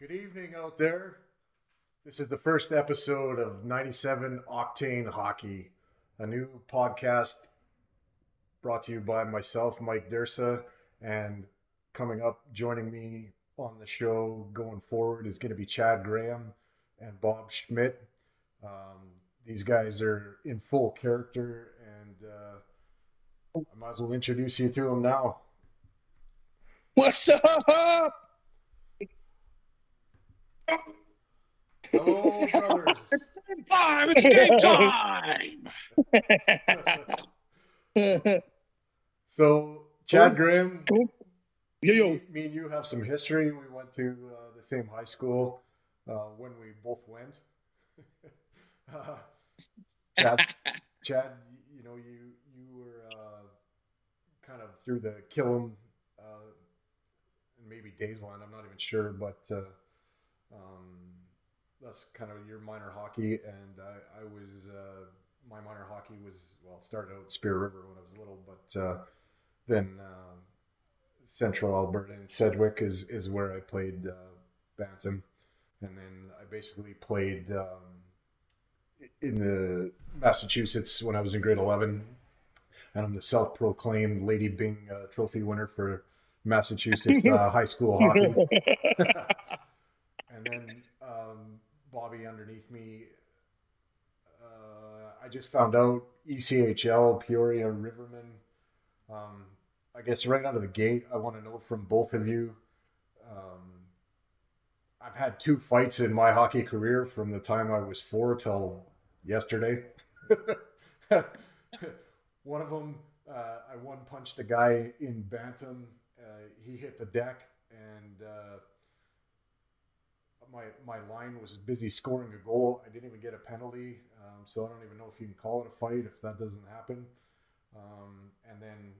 Good evening out there. This is the first episode of 97 Octane Hockey, a new podcast brought to you by myself, Mike Dursa, and coming up joining me on the show going forward is going to be Chad Graham and Bob Schmidt. Um, these guys are in full character, and uh, I might as well introduce you to them now. What's up? Hello, brothers. Five, it's game time. So, Chad Graham, yo, yo. me, me and you have some history. We went to uh, the same high school uh, when we both went. uh, Chad, Chad, you know, you you were uh, kind of through the Killam uh, and maybe Daysland. I'm not even sure, but uh, um, that's kind of your minor hockey. And I, I was uh, my minor hockey was well, it started out Spear River when I was little, but uh, then uh, Central Alberta and Sedgewick is is where I played uh, bantam, and then I basically played. Um, in the Massachusetts when I was in grade 11. And I'm the self proclaimed Lady Byng uh, trophy winner for Massachusetts uh, high school hockey. and then um, Bobby underneath me, uh, I just found out ECHL, Peoria, Rivermen. Um, I guess right out of the gate, I want to know from both of you. Um, I've had two fights in my hockey career from the time I was four till yesterday. One of them, uh, I one punched a guy in Bantam. Uh, he hit the deck, and uh, my my line was busy scoring a goal. I didn't even get a penalty, um, so I don't even know if you can call it a fight if that doesn't happen. Um, and then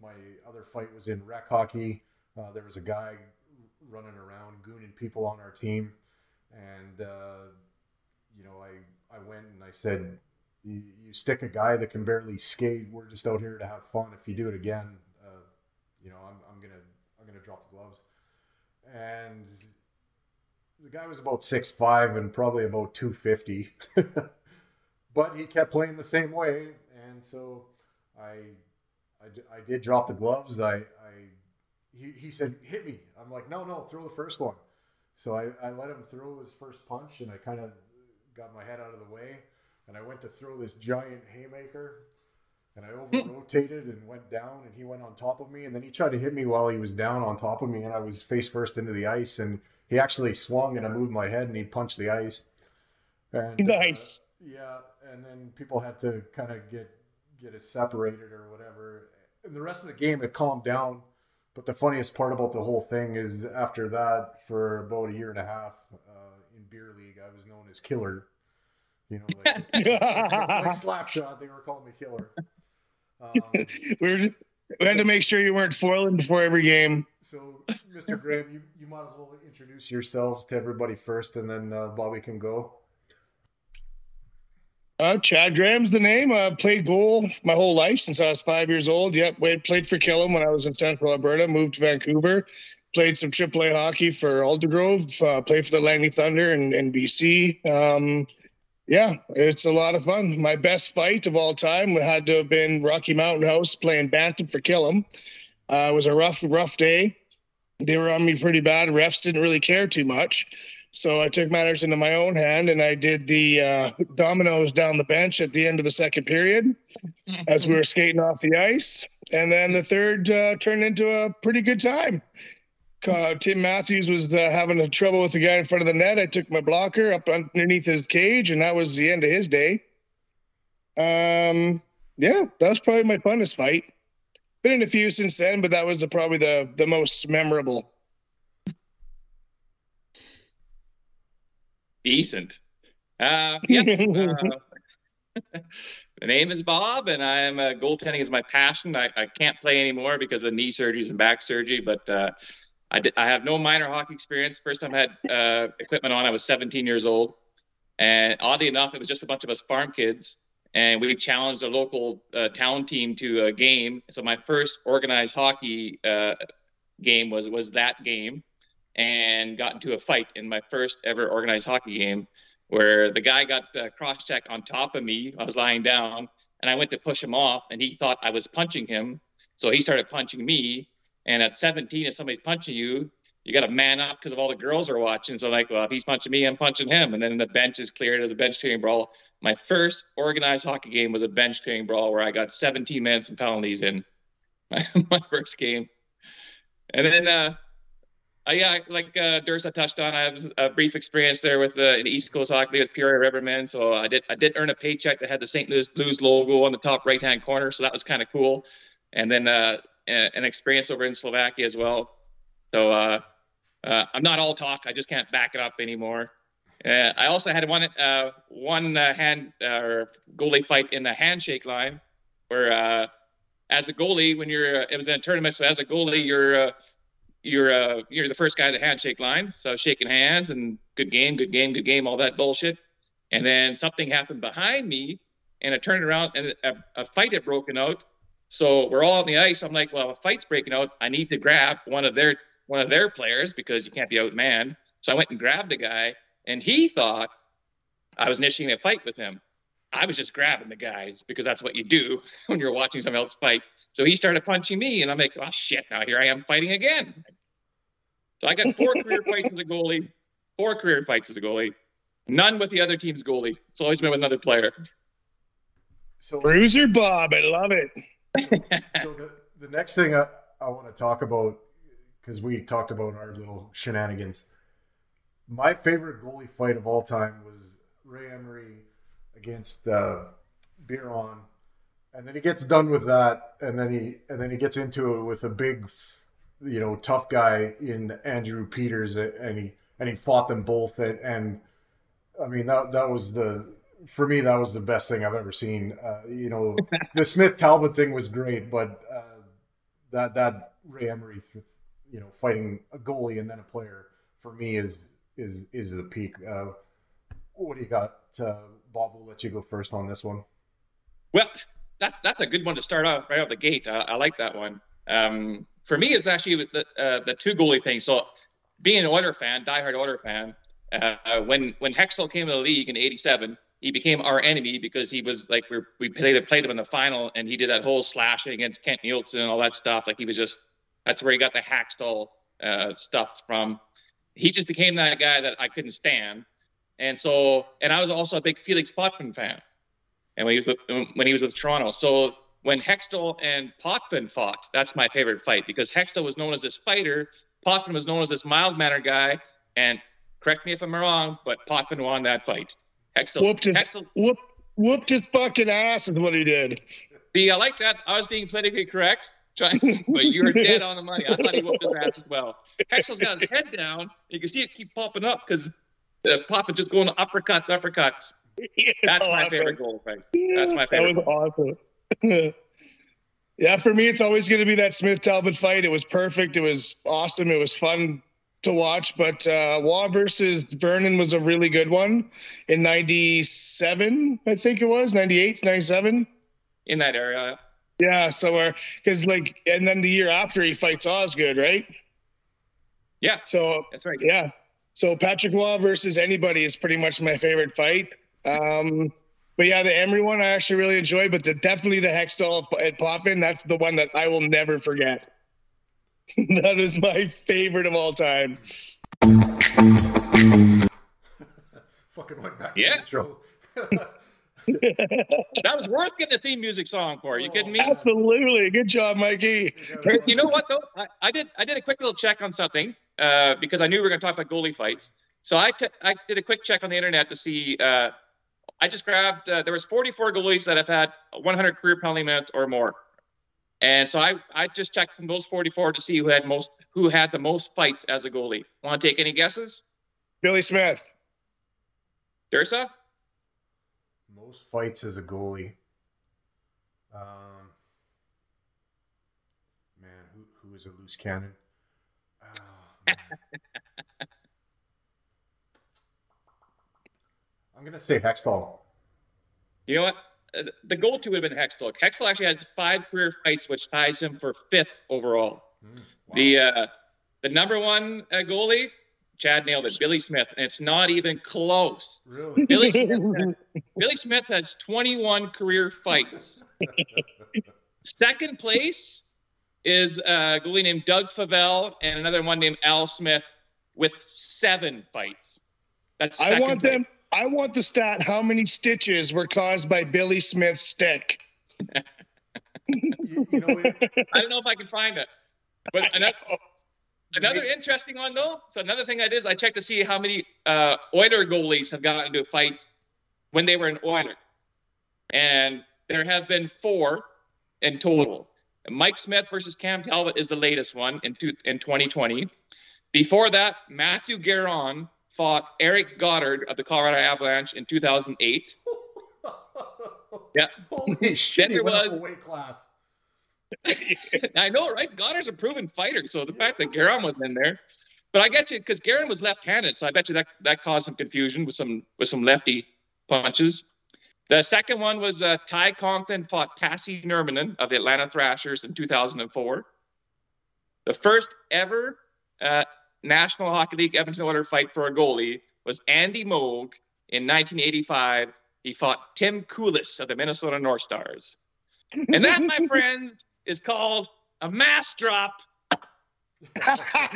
my other fight was in rec hockey. Uh, there was a guy running around gooning people on our team, and uh, you know I I went and I said, you, stick a guy that can barely skate. We're just out here to have fun. If you do it again, uh, you know, I'm, I'm gonna I'm gonna drop the gloves. And the guy was about six five and probably about two fifty, but he kept playing the same way, and so I, I, I did drop the gloves. I, I he, he said hit me. I'm like no no throw the first one. So I, I let him throw his first punch, and I kind of got my head out of the way, and I went to throw this giant haymaker, and I over hmm. rotated and went down, and he went on top of me, and then he tried to hit me while he was down on top of me, and I was face first into the ice, and he actually swung, and I moved my head, and he punched the ice. And, uh, yeah, and then people had to kind of get get us separated or whatever. And the rest of the game, it calmed down. But the funniest part about the whole thing is after that, for about a year and a half uh, in beer league, I was known as Killer. You know, like, like, like Slapshot, they were calling me Killer. Um, we, were just, we had to make sure you weren't foiling before every game. so, Mr. Graham, you, you might as well introduce yourselves to everybody first, and then uh, Bobby can go. Uh, Chad Graham's the name. Uh, played goal my whole life since I was five years old. Yep, played for Killam when I was in Central Alberta. Moved to Vancouver. Played some AAA hockey for Aldergrove. Uh, played for the Langley Thunder and, and BC. Um, yeah, it's a lot of fun. My best fight of all time had to have been Rocky Mountain House playing Bantam for Killam. Uh, it was a rough, rough day. They were on me pretty bad. Refs didn't really care too much. So I took matters into my own hand and I did the uh, dominoes down the bench at the end of the second period as we were skating off the ice. And then the third uh, turned into a pretty good time. Uh, Tim Matthews was uh, having a trouble with the guy in front of the net. I took my blocker up underneath his cage, and that was the end of his day. Um, yeah, that was probably my funnest fight. Been in a few since then, but that was the, probably the the most memorable. Decent. Uh, yep. uh, the name is Bob, and I'm uh, goaltending is my passion. I, I can't play anymore because of knee surgeries and back surgery, but uh, I, did, I have no minor hockey experience. First time I had uh, equipment on, I was 17 years old, and oddly enough, it was just a bunch of us farm kids, and we challenged a local uh, town team to a game. So my first organized hockey uh, game was was that game. and got into a fight in my first ever organized hockey game where the guy got uh, cross check on top of me. I was lying down and I went to push him off and he thought I was punching him. So he started punching me. And at 17, if somebody's punching you, you got to man up because of all the girls are watching. So like, well, if he's punching me, I'm punching him. And then the bench is cleared as a bench clearing brawl. My first organized hockey game was a bench clearing brawl where I got 17 minutes and penalties in my, first game. And then, uh, uh, yeah, like uh, Dursa touched on, I have a brief experience there with the, the East Coast Hockey with Peoria Rivermen. So I did I did earn a paycheck that had the St. Louis Blues logo on the top right hand corner. So that was kind of cool. And then uh, an experience over in Slovakia as well. So uh, uh, I'm not all talk. I just can't back it up anymore. Uh, I also had one uh, one uh, hand or goalie fight in the handshake line, where uh, as a goalie, when you're it was in a tournament, so as a goalie, you're you're uh, you're the first guy to handshake line, so shaking hands and good game, good game, good game, all that bullshit. And then something happened behind me, and I turned around and a, a fight had broken out. So we're all on the ice. I'm like, well, a fight's breaking out. I need to grab one of their one of their players because you can't be outmanned. So I went and grabbed the guy, and he thought I was initiating a fight with him. I was just grabbing the guy because that's what you do when you're watching someone else fight. So he started punching me, and I'm like, oh shit, now here I am fighting again. So I got four career fights as a goalie, four career fights as a goalie, none with the other team's goalie. It's always been with another player. So Bruiser Bob, I love it. So the, the next thing I, I want to talk about, because we talked about our little shenanigans. My favorite goalie fight of all time was Ray Emery against uh, Biron and then he gets done with that, and then he and then he gets into it with a big, you know, tough guy in Andrew Peters, and he and he fought them both, and, and I mean that that was the for me that was the best thing I've ever seen. Uh, you know, the Smith Talbot thing was great, but uh, that that Ray Emery, you know, fighting a goalie and then a player for me is is is the peak. Uh, what do you got, uh, Bob? We'll let you go first on this one. Well, that, that's a good one to start off right out the gate. I, like that one. Um, for me, it's actually the, uh, the two goalie thing. So, being an Oiler fan, diehard Oiler fan, uh, when when Hextall came to the league in '87, he became our enemy because he was like we we played played him in the final, and he did that whole slashing against Kent Nilsson and all that stuff. Like he was just that's where he got the Hackstall uh, stuff from. He just became that guy that I couldn't stand, and so and I was also a big Felix Potvin fan and when he was with, when he was with Toronto. So when Hextall and Potvin fought, that's my favorite fight because Hextall was known as this fighter, Potvin was known as this mild mannered guy, and correct me if I'm wrong, but Potvin won that fight. Hextall whooped his whoop, whooped his fucking ass is what he did. See, I like that. I was being politically correct, but you were dead on the money. I thought he whooped his ass as well. Hextall's got his head down. You can see it keep popping up because uh, Potvin just going to uppercuts, uppercuts. That's awesome. my favorite goal fight. That's my favorite. That was awesome. yeah, for me, it's always going to be that Smith Talbot fight. It was perfect. It was awesome. It was fun to watch. But uh, Roy versus Vernon was a really good one in '97, I think it was '98, '97. In that area. Yeah, somewhere because like, and then the year after he fights Osgood, right? Yeah. So that's right. Yeah. So Patrick Roy versus anybody is pretty much my favorite fight. Um, but yeah, the Emery one I actually really enjoyed, but the, definitely the Hextall at Potvin, that's the one that I will never forget. that is my favorite of all time. Fucking went back yeah. to that was worth getting a theme music song for. Are you kidding me? Absolutely. Good job, Mikey. You know what though? I, I did I did a quick little check on something uh, because I knew we were going to talk about goalie fights. So I, t- I did a quick check on the internet to see uh, I just grabbed uh, there was 44 goalies that have had 100 career penalty minutes or more, and so I I just checked from those 44 to see who had most who had the most fights as a goalie. Want to take any guesses? Billy Smith. Dursa. Most fights as a goalie. Um, man, who who is a loose cannon? Oh, I'm going to say Hextall. You know what? The go-to would have been Hextall. Hextall actually had five career fights, which ties him for fifth overall. Mm, wow. The uh, the number one uh, goalie, Chad nailed it. Billy Smith, and it's not even close. Really? Billy Smith, Billy Smith has 21 career fights. Second place is a goalie named Doug Favell and another one named Al Smith with seven fights. That's I want place. them. I want the stat. How many stitches were caused by Billy Smith's stick? you, you know, I don't know if I can find it. But another, another interesting one though. So another thing I did is I checked to see how many uh, Oiler goalies have gotten into fights when they were an Oiler, and there have been four in total. Mike Smith versus Cam Talbot is the latest one in two, in 2020. Before that, Matthew Garon fought Eric Godard of the Colorado Avalanche in 2008. Yeah. Holy shit! He there went up a was- weight class. I know, right? Godard's a proven fighter, so the fact that Garon was in there, but I get you because Garon was left-handed, so I bet you that that caused some confusion with some with some lefty punches. The second one was uh, Ty Conklin fought Pasi Nurminen of the Atlanta Thrashers in 2004. The first ever uh, National Hockey League Edmonton Oilers fight for a goalie was Andy Moog in 1985. He fought Tim Coulis of the Minnesota North Stars. And that, my friends, is called a mass drop.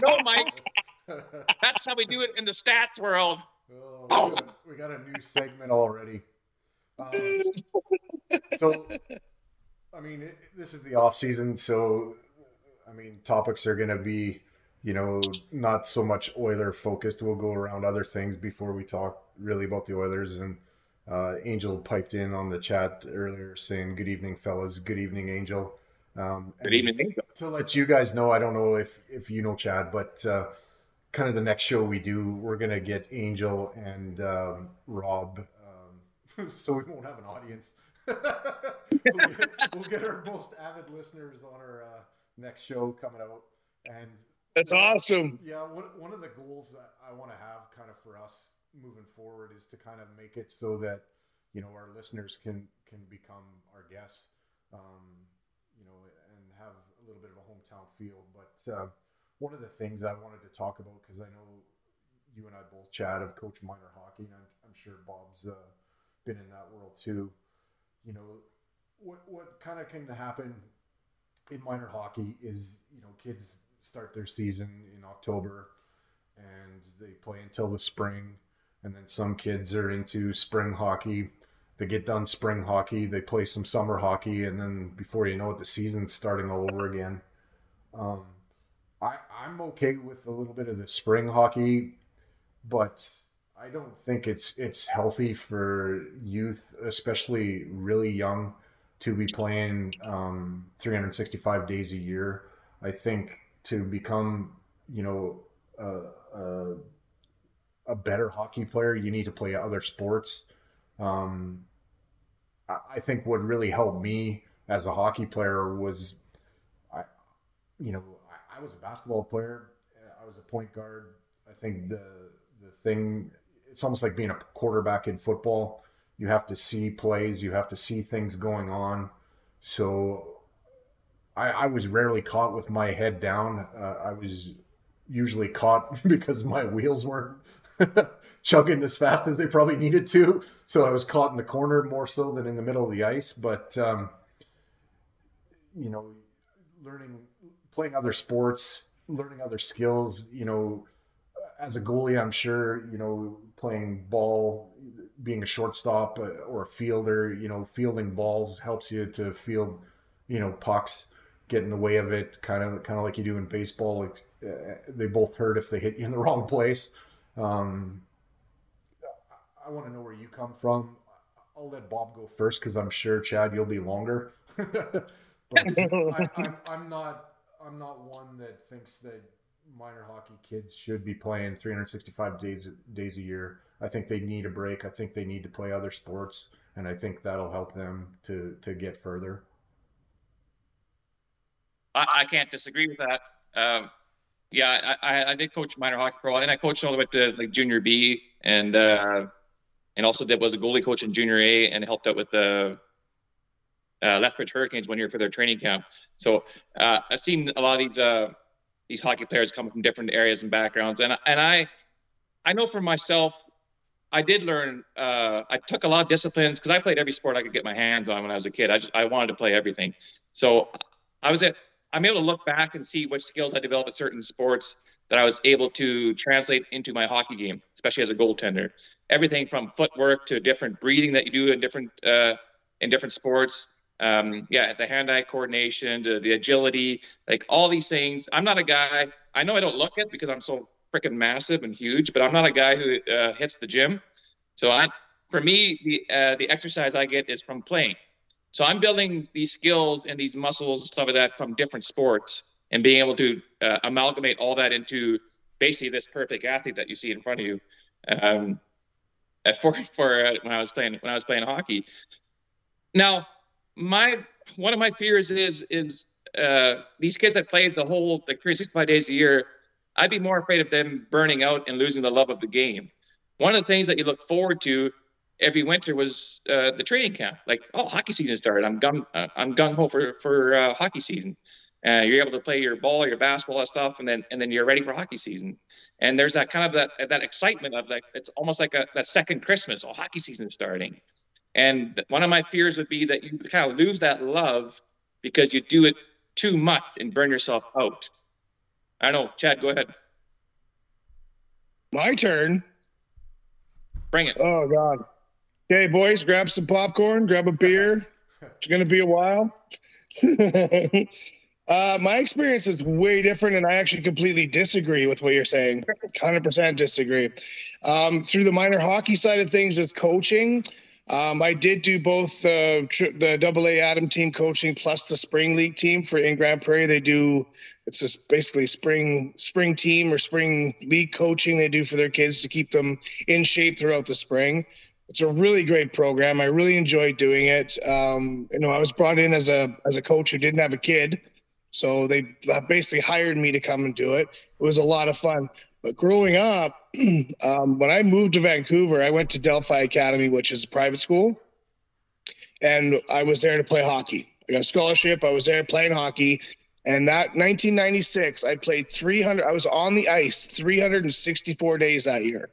No, Mike. That's how we do it in the stats world. Oh, we, got a, we got a new segment already. Um, so, I mean, it, this is the off season, so I mean, topics are going to be, you know, not so much Oiler focused. We'll go around other things before we talk really about the Oilers. And uh, Angel piped in on the chat earlier saying, "Good evening, fellas. Good evening, Angel." Um, Good evening. to let you guys know, I don't know if if you know Chad, but uh, kind of the next show we do, we're gonna get Angel and um, Rob, um, so we won't have an audience. we'll, get, we'll get our most avid listeners on our uh, next show coming out, and That's awesome. yeah, one, one of the goals that I want to have kind of for us moving forward is to kind of make it so that you know our listeners can can become our guests, um, you know, and have a little bit of a hometown feel. But uh, one of the things I wanted to talk about because I know you and I both chat of coach minor hockey, and I'm, I'm sure Bob's uh, been in that world too. You know, what what kind of can happen in minor hockey is you know kids start their season in October and they play until the spring and then some kids are into spring hockey they get done spring hockey they play some summer hockey and then before you know it the season's starting all over again um, I, i'm okay with a little bit of the spring hockey but i don't think it's it's healthy for youth especially really young to be playing um, 365 days a year. I think to become, you know, a, a, a better hockey player, you need to play other sports. Um, I, I think what really helped me as a hockey player was, I, you know, I, I was a basketball player. I was a point guard. I think the the thing, it's almost like being a quarterback in football you have to see plays you have to see things going on so i, I was rarely caught with my head down. Uh, i was usually caught because my wheels weren't chugging as fast as they probably needed to. So i was caught in the corner more so than in the middle of the ice. But um, you know learning playing other sports learning other skills you know as a goalie i'm sure you know playing ball being a shortstop uh, or a fielder, you know, fielding balls helps you to field, you know, pucks, get in the way of it, kind of kind of like you do in baseball. Like, uh, they both hurt if they hit you in the wrong place. Um, I want to know where you come from. I'll let Bob go first because I'm sure Chad, you'll be longer. but I, I'm, I'm not I'm not one that thinks that minor hockey kids should be playing 365 days days a year. I think they need a break. I think they need to play other sports, and I think that'll help them to to get further. I, I can't disagree with that. Um, yeah, I, I, I did coach minor hockey for a while, and I coached all the way to like junior B, and uh, and also did was a goalie coach in junior A, and helped out with the uh, Lethbridge Hurricanes one year for their training camp. So uh, I've seen a lot of these uh, these hockey players come from different areas and backgrounds, and and I I know for myself, I did learn. Uh, I took a lot of disciplines because I played every sport I could get my hands on when I was a kid. I just I wanted to play everything, so I was at. I'm able to look back and see which skills I developed at certain sports that I was able to translate into my hockey game, especially as a goaltender. Everything from footwork to different breathing that you do in different uh, in different sports. Um, yeah, the hand-eye coordination, to the agility, like all these things. I'm not a guy. I know I don't look it because I'm so freaking massive and huge, but I'm not a guy who uh, hits the gym. So I, for me, the uh, the exercise I get is from playing. So I'm building these skills and these muscles and stuff like that from different sports and being able to uh, amalgamate all that into basically this perfect athlete that you see in front of you. Um, for for uh, when I was playing when I was playing hockey. Now, my one of my fears is is uh, these kids that played the whole the 365 days a year. I'd be more afraid of them burning out and losing the love of the game. One of the things that you look forward to every winter was uh, the training camp. Like, oh, hockey season started. I'm gung, uh, I'm gung ho for for uh, hockey season. Uh, you're able to play your ball, your basketball, and stuff, and then and then you're ready for hockey season. And there's that kind of that that excitement of like it's almost like a that second Christmas. Oh, hockey season starting. And one of my fears would be that you kind of lose that love because you do it too much and burn yourself out. I don't know, Chad, go ahead. My turn. Bring it. Oh God. Okay, boys, grab some popcorn, grab a beer. It's gonna be a while. uh, my experience is way different, and I actually completely disagree with what you're saying. 100% disagree. Um, through the minor hockey side of things, as coaching, um, I did do both uh, tri- the Double A Atom team coaching plus the Spring League team for in Grande Prairie. They do it's just basically spring spring team or spring league coaching they do for their kids to keep them in shape throughout the spring. It's a really great program. I really enjoyed doing it. Um, you know, I was brought in as a as a coach who didn't have a kid, so they basically hired me to come and do it. It was a lot of fun. But growing up, um, when I moved to Vancouver, I went to Delphi Academy, which is a private school, and I was there to play hockey. I got a scholarship. I was there playing hockey. And that 1996, I played 300. I was on the ice 364 days that year.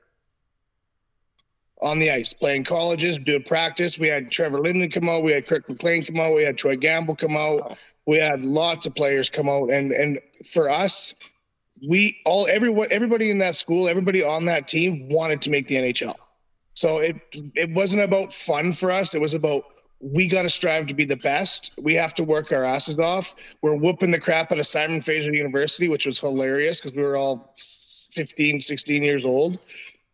On the ice, playing colleges, doing practice. We had Trevor Linden come out. We had Kirk McLean come out. We had Troy Gamble come out. We had lots of players come out. And and for us, we all everyone everybody in that school, everybody on that team wanted to make the NHL. So it it wasn't about fun for us. It was about we got to strive to be the best. We have to work our asses off. We're whooping the crap out of Simon Fraser University, which was hilarious because we were all 15, 16 years old,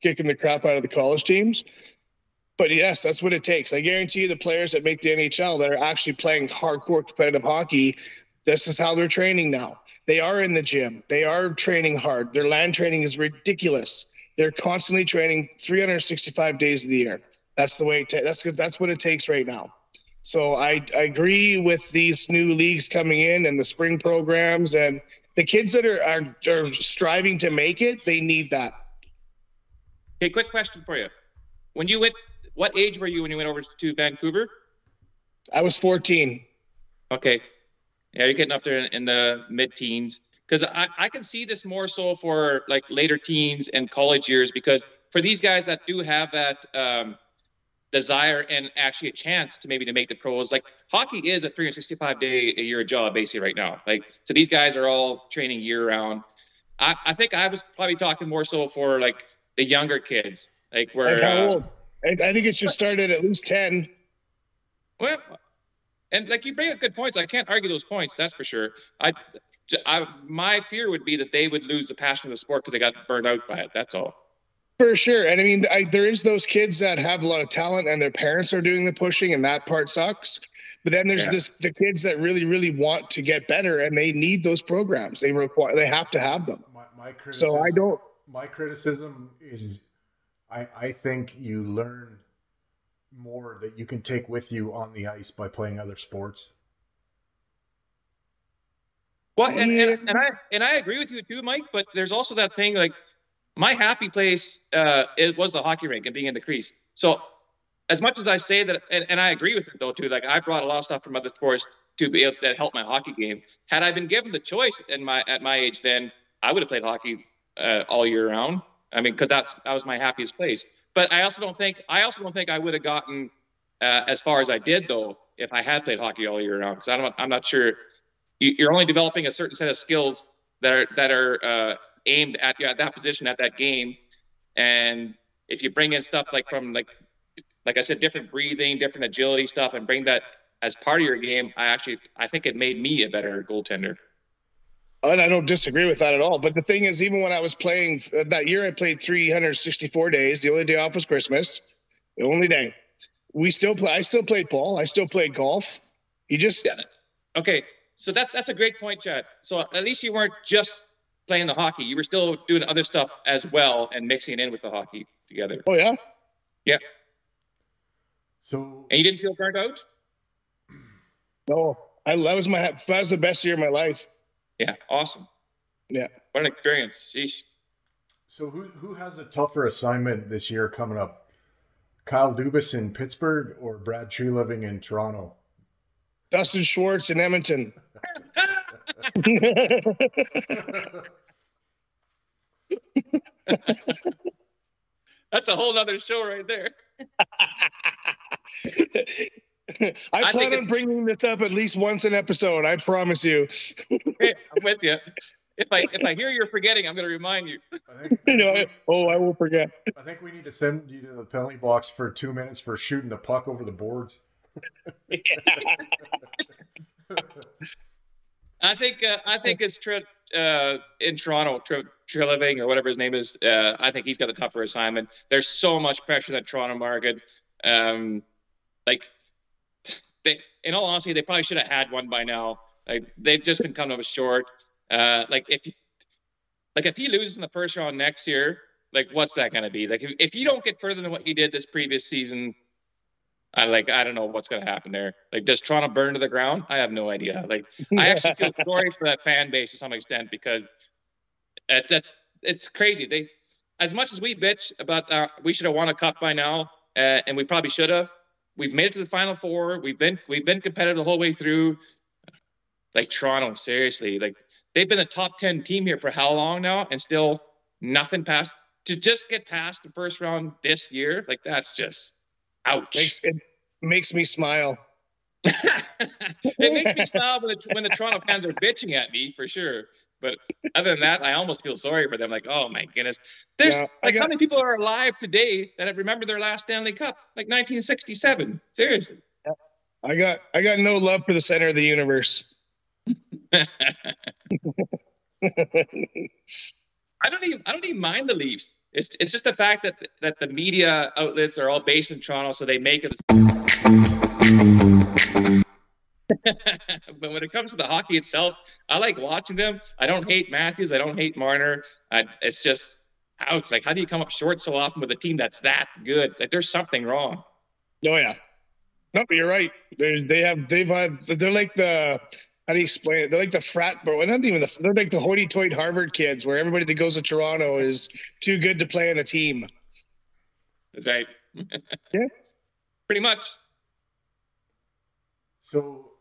kicking the crap out of the college teams. But yes, that's what it takes. I guarantee you the players that make the NHL that are actually playing hardcore competitive hockey, this is how they're training now. They are in the gym. They are training hard. Their land training is ridiculous. They're constantly training 365 days of the year. That's the way. It ta- that's that's what it takes right now. So I, I agree with these new leagues coming in and the spring programs and the kids that are, are, are striving to make it, they need that. Okay, quick question for you. When you went, what age were you when you went over to Vancouver? I was 14. Okay. Yeah, you're getting up there in the mid teens. Because I, I can see this more so for like later teens and college years because for these guys that do have that um, desire and actually a chance to maybe to make the pros. Like hockey is a 365 day a year job basically right now. Like so these guys are all training year round. I, I think I was probably talking more so for like the younger kids. Like where like how uh. I think it should start at at least 10. Well, and like you bring up good points. I can't argue those points. That's for sure. I, I my fear would be that they would lose the passion of the sport because they got burned out by it. That's all. For sure. And I mean, I, there is those kids that have a lot of talent and their parents are doing the pushing, and that part sucks. But then there's yeah. this the kids that really, really want to get better and they need those programs. They require they have to have them. My, my criticism, so I don't my criticism is I I think you learn more that you can take with you on the ice by playing other sports. Well, and, and, and I and I agree with you too, Mike. But there's also that thing like my happy place uh, it was the hockey rink and being in the crease. So as much as I say that, and, and I agree with it though too, like I brought a lot of stuff from other sports to be able to help my hockey game. Had I been given the choice in my at my age, then I would have played hockey uh, all year round. I mean, because that's that was my happiest place. But I also don't think I also don't think I would have gotten uh, as far as I did though if I had played hockey all year round. Because I don't, I'm not sure. You're only developing a certain set of skills that are that are uh, aimed at, at that position at that game, and if you bring in stuff like from like like I said, different breathing, different agility stuff, and bring that as part of your game, I actually I think it made me a better goaltender. And I don't disagree with that at all. But the thing is, even when I was playing uh, that year, I played 364 days. The only day off was Christmas. The only day. We still play. I still played ball. I still played golf. You just yeah. Okay, so that's that's a great point, Chad. So at least you weren't just playing the hockey. You were still doing other stuff as well and mixing it in with the hockey together. Oh yeah. Yeah. So and you didn't feel burnt out? No, I that was my that was the best year of my life. Yeah, awesome. Yeah, what an experience. Sheesh. So who who has a tougher assignment this year coming up? Kyle Dubas in Pittsburgh or Brad Treliving in Toronto? Dustin Schwartz in Edmonton. That's a whole other show right there. I, I plan on bringing this up at least once an episode. I promise you. Hey, I'm with you. If I if I hear you're forgetting, I'm going to remind you. I think, you know, oh, I will forget. I think we need to send you to the penalty box for two minutes for shooting the puck over the boards. I think uh, I think it's tri- uh, in Toronto, Tri- Treliving or whatever his name is. Uh, I think he's got a tougher assignment. There's so much pressure in the Toronto market. Um, like, they, in all honesty, they probably should have had one by now. Like they've just been coming up short. Uh, like if you, like if he loses in the first round next year, like what's that going to be? Like if, if you don't get further than what you did this previous season, I like I don't know what's gonna happen there. Like, does Toronto burn to the ground? I have no idea. Like, I actually feel sorry for that fan base to some extent because it, that's it's crazy. They, as much as we bitch about our, we should have won a cup by now, uh, and we probably should have. We've made it to the final four. We've been we've been competitive the whole way through. Like Toronto, seriously, like they've been a top ten team here for how long now, and still nothing past to just get past the first round this year. Like that's just Ouch. Makes, it makes me smile. it makes me smile when the, when the Toronto fans are bitching at me for sure. But other than that, I almost feel sorry for them. Like, oh my goodness, there's yeah, like got, how many people are alive today that remember their last Stanley Cup, like 1967? Seriously. I got I got no love for the center of the universe. I don't even I don't even mind the Leafs. It's it's just the fact that that the media outlets are all based in Toronto, so they make it. but when it comes to the hockey itself, I like watching them. I don't hate Matthews. I don't hate Marner. I, it's just out. Like, how do you come up short so often with a team that's that good? Like, there's something wrong. Oh yeah, no, but you're right. There's they have they've had they're like the how do you explain it? They're like the frat bro. Not even the. They're like the hoity-toity Harvard kids, where everybody that goes to Toronto is too good to play on a team. That's right. yeah. Pretty much. So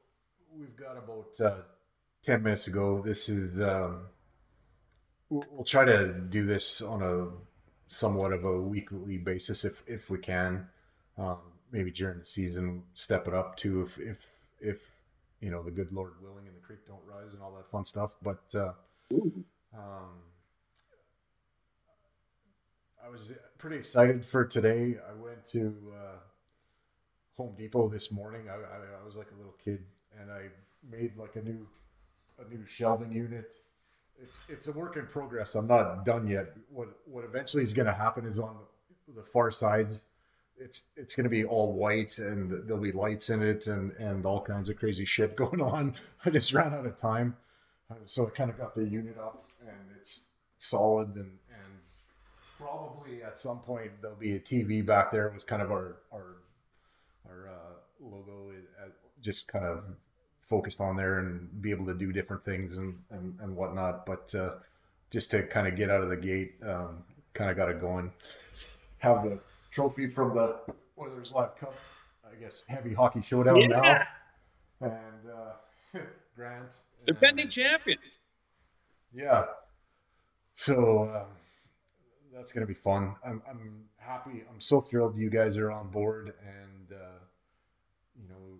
we've got about uh, ten minutes ago. This is. Um, we'll try to do this on a somewhat of a weekly basis if if we can. Um, maybe during the season, step it up to if if if you know the good Lord willing and the creek don't rise and all that fun stuff. But uh, um, I was pretty excited for today. I went to uh, Home Depot this morning. I, I, I, was like a little kid, and I made like a new a new shelving unit. It's it's a work in progress. I'm not done yet. What what eventually is going to happen is on the far sides it's it's going to be all white and there'll be lights in it and and all kinds of crazy shit going on. I just ran out of time, uh, so I kind of got the unit up and it's solid and and probably at some point there'll be a TV back there. It was kind of our our our uh, logo, uh, just kind of focused on there and be able to do different things and and, and whatnot. But uh, just to kind of get out of the gate, um, kind of got it going. Have the trophy from the Oilers Live Cup, I guess, heavy hockey showdown yeah. now. And uh, Grant. Defending champion. Yeah. So um, that's gonna be fun. I'm I'm happy. I'm so thrilled you guys are on board, and uh, you know,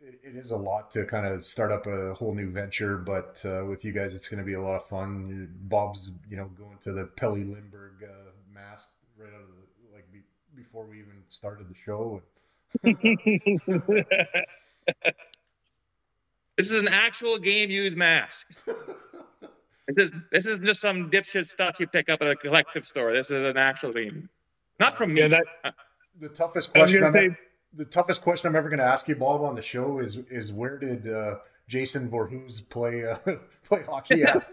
it, it is a lot to kind of start up a whole new venture. But uh, with you guys, it's gonna be a lot of fun. Bob's, you know, going to the Pelle Lindbergh uh, mask right out of the before we even started the show. This is an actual game used mask. This is this isn't just some dipshit stuff you pick up at a collective store. This is an actual game. Not from me. Yeah, that the toughest question. gonna I'm- say the toughest question I'm ever going to ask you, Bob, on the show is is where did uh, Jason Voorhees play uh, play hockey at?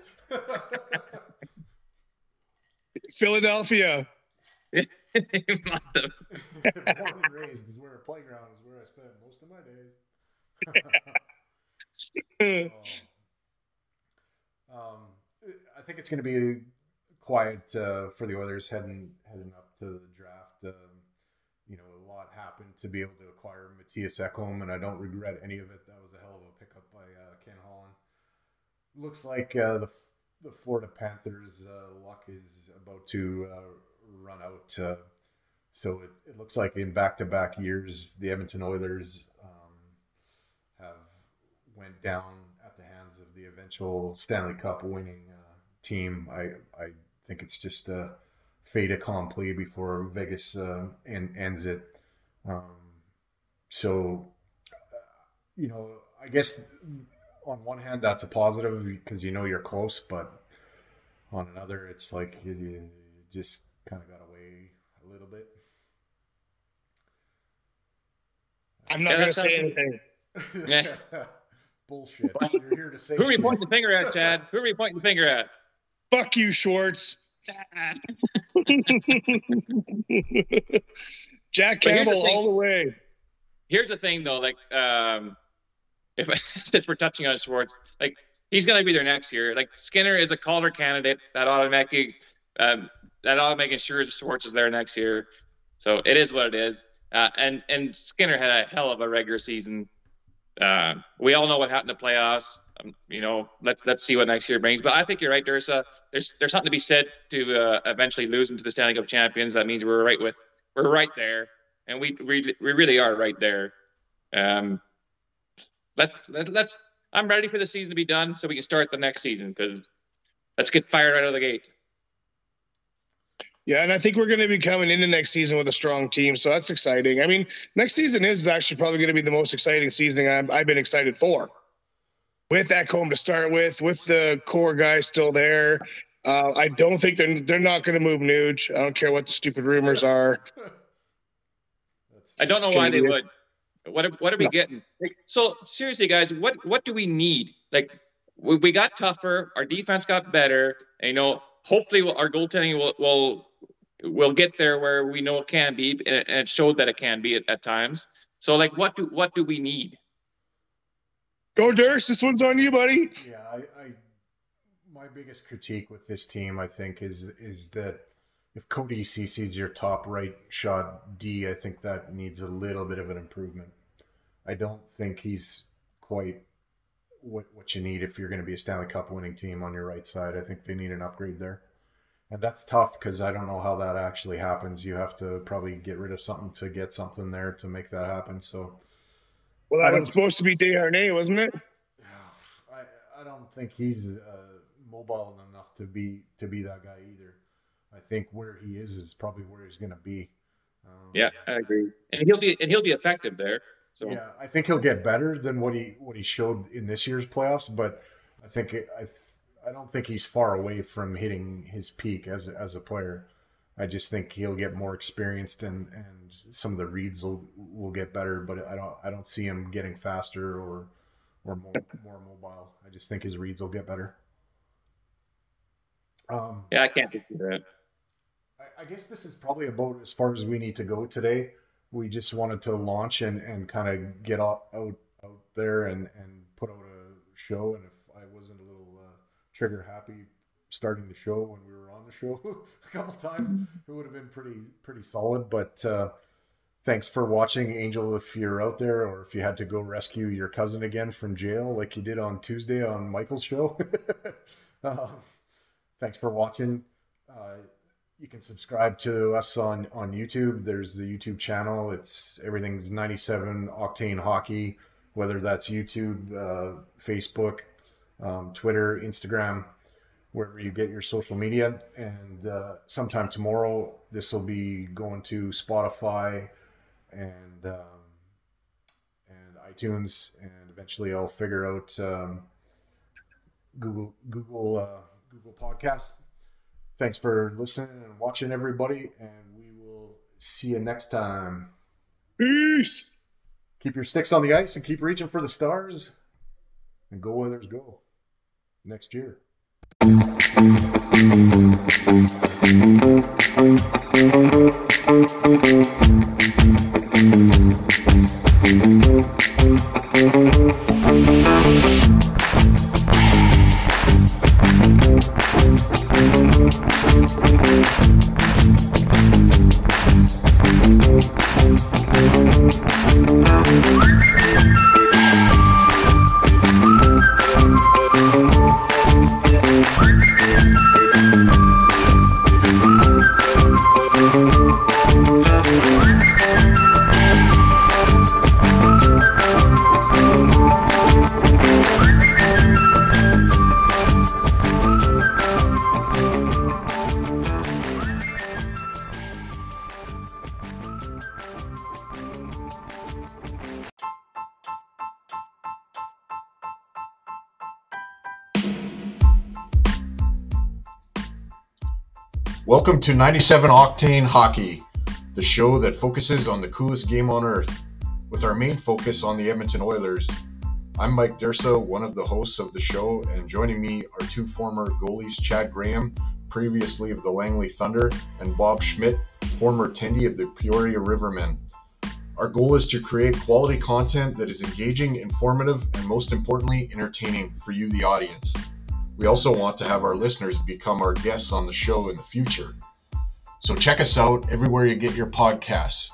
Philadelphia. Born and raised is where a playground is where I most of my days. Um, I think it's going to be quiet uh, for the Oilers heading heading up to the draft. Um, you know, a lot happened to be able to acquire Mattias Ekholm, and I don't regret any of it. That was a hell of a pickup by uh, Ken Holland. Looks like uh, the the Florida Panthers' uh, luck is about to uh, run out. Uh, so it, it looks like in back to back years, the Edmonton Oilers um, have went down at the hands of the eventual Stanley Cup winning uh, team. I I think it's just a fait accompli before Vegas uh, en- ends it. Um, so, uh, you know, I guess on one hand that's a positive because you know you're close, but on another it's like you, you just kind of got away a little bit. I'm not Yeah, going to say anything. Yeah. Bullshit. You're here to say Who are you pointing the finger at, Chad? Who are you pointing the finger at? Fuck you, Schwartz. Jack But here's the Campbell all the way. Here's the thing, though. Like, um, if since we're touching on Schwartz, like he's gonna be there next year. Like Skinner is a Calder candidate. That automatically, um, that automatically ensures Schwartz is there next year. So it is what it is. Uh, and and Skinner had a hell of a regular season. Uh, we all know what happened to playoffs. Um, you know, let's let's see what next year brings. But I think you're right, Dursa. There's there's something to be said to uh, eventually losing to the Stanley Cup champions. That means we're right with we're right there, and we we, we really are right there. Um, let's let, let's. I'm ready for the season to be done so we can start the next season because let's get fired right out of the gate. Yeah, and I think we're going to be coming into next season with a strong team, so that's exciting. I mean, next season is actually probably going to be the most exciting season I've, I've been excited for. With that comb to start with, with the core guys still there, uh, I don't think they're they're not going to move Nuge. I don't care what the stupid rumors are. I don't know why they would. What are, what are we getting? Like, so seriously, guys, what what do we need? Like we, we got tougher, our defense got better, and you know, hopefully our goaltending will will will get there where we know it can be, and and it showed that it can be at, at times. So like, what do what do we need? Go Durst, this one's on you, buddy. Yeah, I, I my biggest critique with this team, I think, is is that if Cody Cece is your top right shot D, I think that needs a little bit of an improvement. I don't think he's quite what what you need if you're going to be a Stanley Cup winning team on your right side. I think they need an upgrade there. And that's tough because I don't know how that actually happens. You have to probably get rid of something to get something there to make that happen. So Well, I that was supposed to be Desharnais, wasn't it? I, I don't think he's uh, mobile enough to be to be that guy either. I think where he is is probably where he's going to be. Um, Yeah, I agree, and he'll be and he'll be effective there. So yeah. I think he'll get better than what he what he showed in this year's playoffs, but I think it, I I don't think he's far away from hitting his peak as as a player. I just think he'll get more experienced and and some of the reads will will get better, but I don't I don't see him getting faster or or more, more mobile. I just think his reads will get better. Um, yeah, I can't do that. I, I guess this is probably about as far as we need to go today. We just wanted to launch and, and kind of get out, out out there and, and put out a show. And if I wasn't a little uh, trigger happy starting the show when we were on the show a couple times, it would have been pretty pretty solid. But uh, thanks for watching, Angel. If you're out there, or if you had to go rescue your cousin again from jail, like you did on Tuesday on Michael's show. uh, thanks for watching. You can subscribe to us on on YouTube. There's the YouTube channel. It's everything's 97 Octane Hockey, whether that's YouTube, uh, Facebook, um, Twitter, Instagram, wherever you get your social media. And uh, sometime tomorrow, this will be going to Spotify and um, and iTunes, and eventually I'll figure out um, Google Google uh, Google Podcast. Thanks for listening and watching, everybody, and we will see you next time. Peace. Keep your sticks on the ice and keep reaching for the stars, and go Oilers go next year. Welcome to 97 Octane Hockey, the show that focuses on the coolest game on earth, with our main focus on the Edmonton Oilers. I'm Mike Dursa, one of the hosts of the show, and joining me are two former goalies, Chad Graham, previously of the Langley Thunder, and Bob Schmidt, former attendee of the Peoria Rivermen. Our goal is to create quality content that is engaging, informative, and most importantly, entertaining for you, the audience. We also want to have our listeners become our guests on the show in the future. So check us out everywhere you get your podcasts.